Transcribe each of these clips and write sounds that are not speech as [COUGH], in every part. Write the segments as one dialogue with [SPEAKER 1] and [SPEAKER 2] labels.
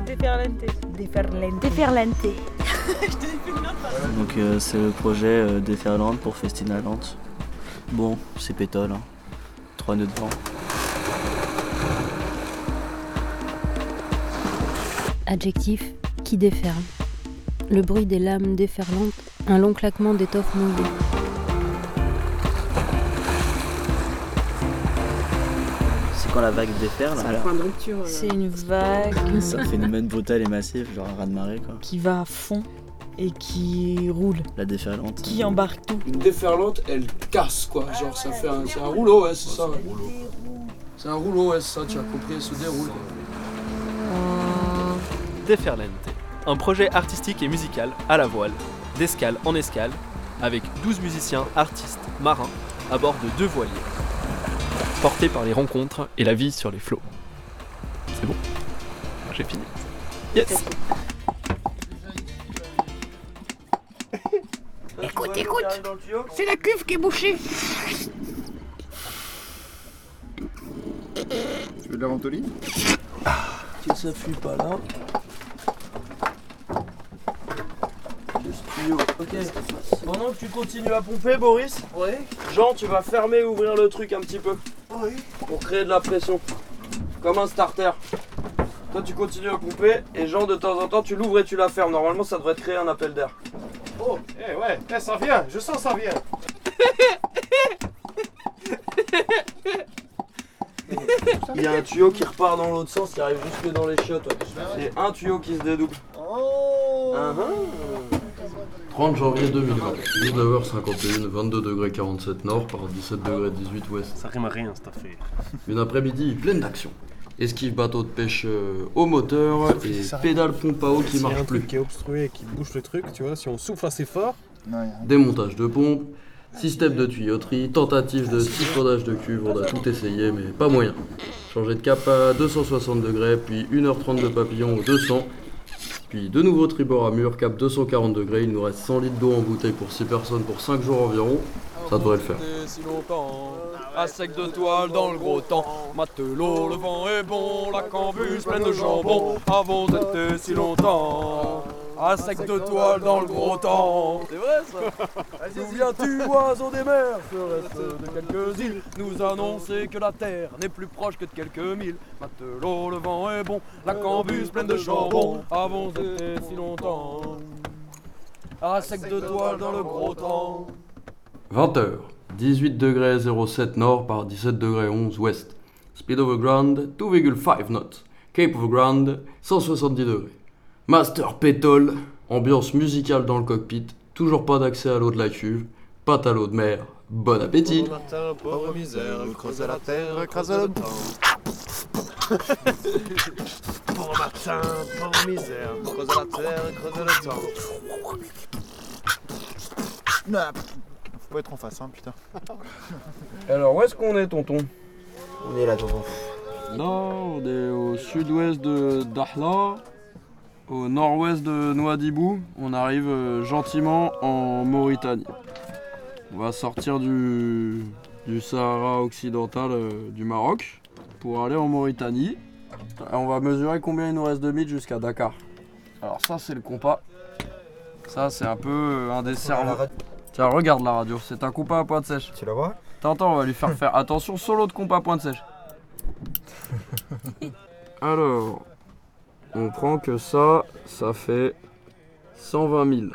[SPEAKER 1] déferlante.
[SPEAKER 2] Déferlante.
[SPEAKER 3] Déferlante.
[SPEAKER 4] Donc euh, c'est le projet euh, Déferlante pour Festinaland. Bon, c'est pétole. Hein. Trois nœuds de vent.
[SPEAKER 3] Adjectif qui déferle. Le bruit des lames déferlantes, un long claquement d'étoffe mouillée.
[SPEAKER 4] Quand la vague déferle.
[SPEAKER 2] Point de rupture. euh,
[SPEAKER 1] C'est une vague
[SPEAKER 4] C'est un phénomène brutal et massif, genre un raz-de-marée quoi.
[SPEAKER 1] qui va à fond et qui roule,
[SPEAKER 4] La déferlante.
[SPEAKER 1] qui embarque tout.
[SPEAKER 5] Une déferlante, elle casse quoi. Genre ça fait un, c'est un rouleau, ouais, c'est ça. C'est un rouleau, ouais, c'est ça, tu as compris, elle se déroule.
[SPEAKER 6] Déferlante, un projet artistique et musical à la voile, d'escale en escale, avec 12 musiciens, artistes, marins, à bord de deux voiliers, portés par les rencontres et la vie sur les flots. C'est bon J'ai fini. Yes [LAUGHS]
[SPEAKER 2] Écoute, écoute. C'est la cuve qui est bouchée.
[SPEAKER 7] Tu veux de la ventoline
[SPEAKER 5] Que ça fuit pas là. Ok. Pendant que tu continues à pomper, Boris,
[SPEAKER 8] Ouais,
[SPEAKER 5] Jean, tu vas fermer et ouvrir le truc un petit peu
[SPEAKER 8] oui.
[SPEAKER 5] pour créer de la pression. Comme un starter. Toi, tu continues à pomper et Jean, de temps en temps, tu l'ouvres et tu la fermes. Normalement, ça devrait te créer un appel d'air.
[SPEAKER 8] Oh, eh ouais, eh, ça vient, je sens ça vient.
[SPEAKER 5] Il y a un tuyau qui repart dans l'autre sens, qui arrive jusque dans les chiottes. ouais. C'est un tuyau qui se dédouble.
[SPEAKER 8] Oh
[SPEAKER 5] Ah ah.
[SPEAKER 9] 30 janvier 2020, 19h51, 22 degrés 47 nord par 17 degrés 18 ouest.
[SPEAKER 8] Ça rime à rien cette affaire.
[SPEAKER 9] Une après-midi pleine d'action. Esquive bateau de pêche euh, au moteur et
[SPEAKER 8] Ça-
[SPEAKER 9] pédale pompe à eau qui
[SPEAKER 8] S'il y a
[SPEAKER 9] marche
[SPEAKER 8] un
[SPEAKER 9] plus.
[SPEAKER 8] qui est obstrué et qui bouge le truc, tu vois, si on souffle assez fort,
[SPEAKER 7] Non, rien.
[SPEAKER 9] Démontage de pompe, système de tuyauterie, tentative de siphonnage de cuve, on a tout essayé mais pas moyen. Changer de cap à 260 degrés, puis 1h30 de papillon au 200, puis de nouveau tribord à mur, cap 240 degrés, il nous reste 100 litres d'eau en bouteille pour 6 personnes pour 5 jours environ, ça devrait le faire.
[SPEAKER 6] À sec de toile dans le gros temps, matelot, le vent est bon, la cambuse pleine de jambon, avons été si longtemps. À sec de toile dans le gros temps. C'est vrai ça [LAUGHS] D'où viens-tu, oiseau des mers? Serait-ce de quelques îles Nous annoncer que la terre n'est plus proche que de quelques milles. Matelot, le vent est bon, la cambuse pleine de jambon, avons été si longtemps. À sec de toile dans le gros temps.
[SPEAKER 9] 20h, 18 degrés 07 nord par 17 degrés 11 ouest. Speed of the ground 2,5 knots. Cape of the ground 170 degrés. Master pétole, ambiance musicale dans le cockpit, toujours pas d'accès à l'eau de la cuve, pâte à l'eau de mer. Bon appétit
[SPEAKER 10] matin, pauvre misère, creuse la terre, crase le temps. [LAUGHS] Pauvre matin, pauvre misère, creuse la terre, creuse le temps.
[SPEAKER 7] Faut pas être en face, hein, putain. [LAUGHS]
[SPEAKER 5] Alors, où est-ce qu'on est, tonton?
[SPEAKER 7] On est là, tonton.
[SPEAKER 5] Non, on est au sud-ouest de Dakhla, au nord-ouest de Nouadhibou. On arrive euh, gentiment en Mauritanie. On va sortir du, du Sahara occidental euh, du Maroc pour aller en Mauritanie. Et on va mesurer combien il nous reste de mythes jusqu'à Dakar. Alors ça c'est le compas. Ça c'est un peu euh, un des cerveaux. Tiens regarde la radio, c'est un compas à pointe sèche.
[SPEAKER 7] Tu la vois?
[SPEAKER 5] T'entends, on va lui faire faire attention, solo de compas à pointe sèche. [LAUGHS] Alors, on prend que ça, ça fait 120 000.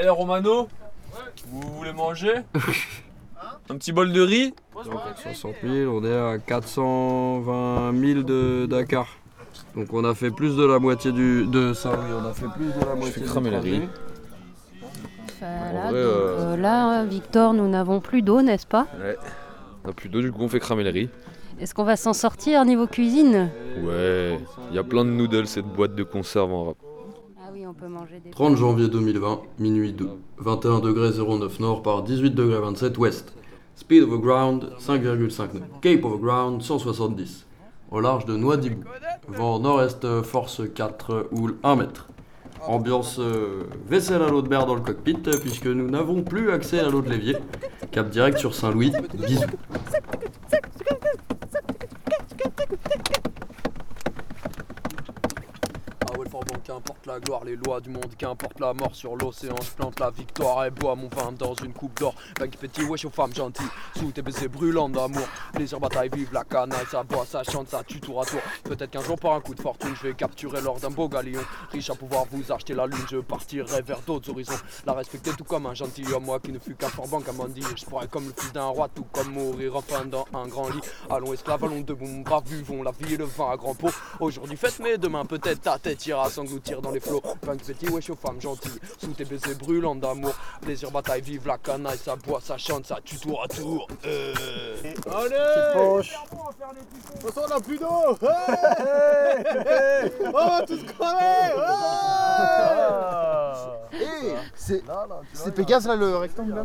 [SPEAKER 6] Eh Romano Vous voulez manger? [LAUGHS] Un petit bol de riz?
[SPEAKER 5] Donc 60 000, on est à 420 000 de Dakar. Donc on a fait plus de la moitié du, de ça, oui, on a fait plus de la moitié. du
[SPEAKER 10] cramer la riz.
[SPEAKER 3] Voilà, donc,
[SPEAKER 10] euh,
[SPEAKER 3] euh, là, Victor, nous n'avons plus d'eau, n'est-ce pas?
[SPEAKER 10] Ouais. On a plus d'eau, du coup on fait cramer le riz.
[SPEAKER 3] Est-ce qu'on va s'en sortir niveau cuisine
[SPEAKER 10] Ouais, il y a plein de noodles et de boîtes de conserve en rap.
[SPEAKER 3] Ah oui, on peut manger des...
[SPEAKER 9] 30 janvier 2020, minuit 2. 21 degrés 09 nord par 18 degrés 27 ouest. Speed of the ground 5,5 nœuds. Cape of the ground 170. Au large de Nouadhibou. Vent nord-est force 4 houle 1 mètre. Ambiance euh, vaisselle à l'eau de mer dans le cockpit puisque nous n'avons plus accès à l'eau de l'évier. Cap direct sur Saint-Louis. Bisous.
[SPEAKER 5] Qu'importe la gloire, les lois du monde, qu'importe la mort sur l'océan. Je plante la victoire et bois mon vin dans une coupe d'or. Vague petit, wesh aux femmes gentilles, sous tes baisers brûlants d'amour. Plaisir, bataille, vive la canaille, ça boit, ça chante, ça tue tour à tour. Peut-être qu'un jour, par un coup de fortune, je vais capturer l'or d'un beau galion. Riche à pouvoir vous acheter la lune, je partirai vers d'autres horizons. La respecter tout comme un gentilhomme, moi qui ne fus qu'un fort banc à m'en dire. Je pourrais comme le fils d'un roi, tout comme mourir enfin dans un grand lit. Allons esclaves, allons debout, braves, buvons la vie et le vin à grands pots. Aujourd'hui fête, mais demain peut-être ta tête ira s'engloutir dans les flots. Plein de petits wesh aux femmes gentilles, sous tes baisers brûlants d'amour. Plaisir, bataille, vive la canaille, ça boit, ça chante, ça tue tour à tour. Euh...
[SPEAKER 8] Allez. De toute façon, on a plus d'eau Hey Hey On va tous crever
[SPEAKER 11] Eh, c'est c'est Pégase là le rectangle là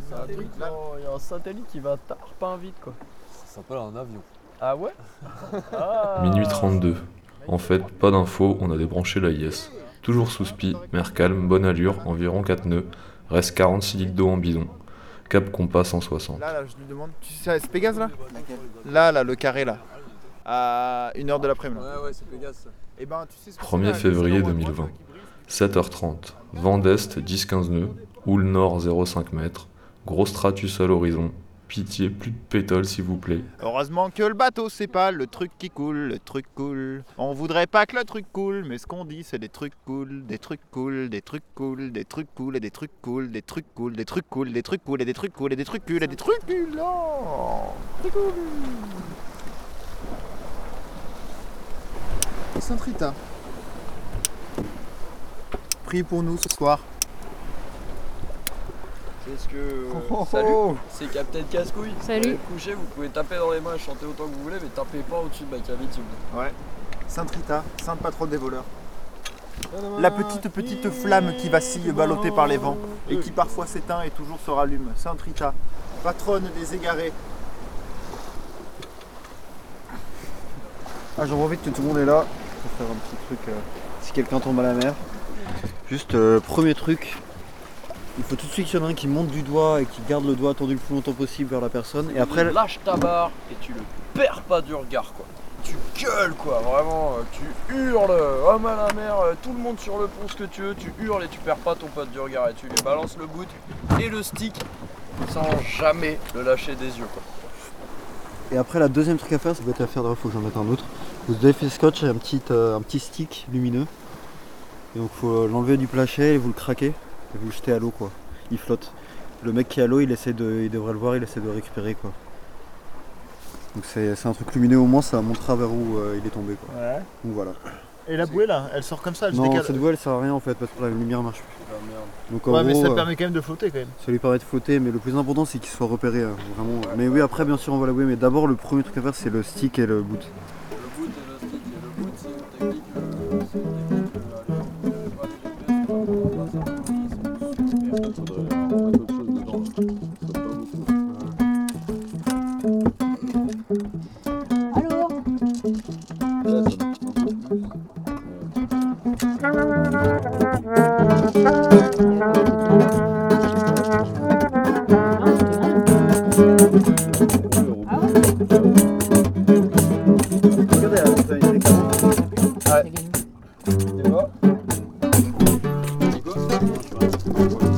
[SPEAKER 5] Il y a un satellite qui va tard, pas vite quoi.
[SPEAKER 10] Ça s'appelle un avion.
[SPEAKER 5] Ah ouais?
[SPEAKER 12] Minuit 32. En fait, pas d'infos, on a débranché la IS. Toujours sous spi, mer calme, bonne allure, environ 4 nœuds. Reste 46 litres d'eau en bidon. Cap compas 160.
[SPEAKER 11] Là, là, je lui demande. Tu sais, c'est Pégase là? Là, là, le carré là. À 1h de l'après-midi.
[SPEAKER 10] Ouais, ouais, c'est Pégase ça.
[SPEAKER 11] Eh ben, tu sais ce que
[SPEAKER 12] 1er
[SPEAKER 11] c'est, là,
[SPEAKER 12] février
[SPEAKER 11] les zéros à
[SPEAKER 12] 2020.
[SPEAKER 11] droite, qui brisent
[SPEAKER 12] 7h30. Vent d'est 10-15 nœuds. Houle nord 0,5 mètres. Gros stratus à l'horizon. Pitié, plus de pétole s'il vous plaît.
[SPEAKER 11] Heureusement que le bateau c'est pas le truc qui coule, le truc cool. On voudrait pas que le truc coule, mais ce qu'on dit c'est des trucs cool, des trucs cool, des trucs cool, des trucs cool et des trucs cool, des trucs cool, des trucs cool, des trucs cool et des trucs cool et des trucs cool et des trucs cool. Non Trucs cool. Saint Rita. Priez pour nous ce soir.
[SPEAKER 5] C'est ce que.
[SPEAKER 11] Oh,
[SPEAKER 5] Salut,
[SPEAKER 11] oh.
[SPEAKER 5] c'est Captain Cascouille.
[SPEAKER 3] Salut.
[SPEAKER 5] Vous pouvez coucher, vous pouvez taper dans les mains et chanter autant que vous voulez, mais tapez pas au-dessus de ma cavité.
[SPEAKER 11] Ouais. Sainte Rita, sainte patronne des voleurs. La petite petite flamme qui vacille ballottée par les vents et qui parfois s'éteint et toujours se rallume. Sainte Rita, patronne des égarés. Ah, j'en profite que tout le monde est là pour faire un petit truc euh, si quelqu'un tombe à la mer. Juste euh, premier truc, il faut tout de suite qu'il y en ait un qui monte du doigt et qui garde le doigt tendu le plus longtemps possible vers la personne. Et après,
[SPEAKER 5] lâche ta barre et tu le perds pas du regard, quoi. Tu gueules, quoi, vraiment. euh, Tu hurles, homme à la mer, euh, tout le monde sur le pont, ce que tu veux. Tu hurles et tu perds pas ton pote du regard. Et tu lui balances le bout et le stick sans jamais le lâcher des yeux, quoi.
[SPEAKER 11] Et après, la deuxième truc à faire, ça peut être à faire, il faut que j'en mette un autre. Vous avez fait scotch et un petit, euh, un petit stick lumineux. Et donc, faut l'enlever du plachet et vous le craquez et vous le jetez à l'eau, quoi. Il flotte. Le mec qui est à l'eau, il essaie de, il devrait le voir, il essaie de le récupérer, quoi. Donc c'est c'est un truc lumineux au moins, ça montrera vers où euh, il est tombé, quoi.
[SPEAKER 7] Ouais.
[SPEAKER 11] Donc voilà.
[SPEAKER 7] Et la bouée là, elle sort comme ça, elle se décale.
[SPEAKER 11] cette voile elle sert à rien en fait parce que la lumière marche plus. Donc en
[SPEAKER 7] Ouais, mais ça
[SPEAKER 11] euh,
[SPEAKER 7] permet quand même de flotter quand même.
[SPEAKER 11] ça lui permet de flotter, mais le plus important c'est qu'il soit repéré euh, vraiment. Mais oui, après bien sûr on va la bouée, mais d'abord le premier truc à faire c'est le stick et le boot.
[SPEAKER 5] Le bout et le stick. Et le bout, c'est une technique. euh,
[SPEAKER 11] Regardez, ça a été
[SPEAKER 5] Thank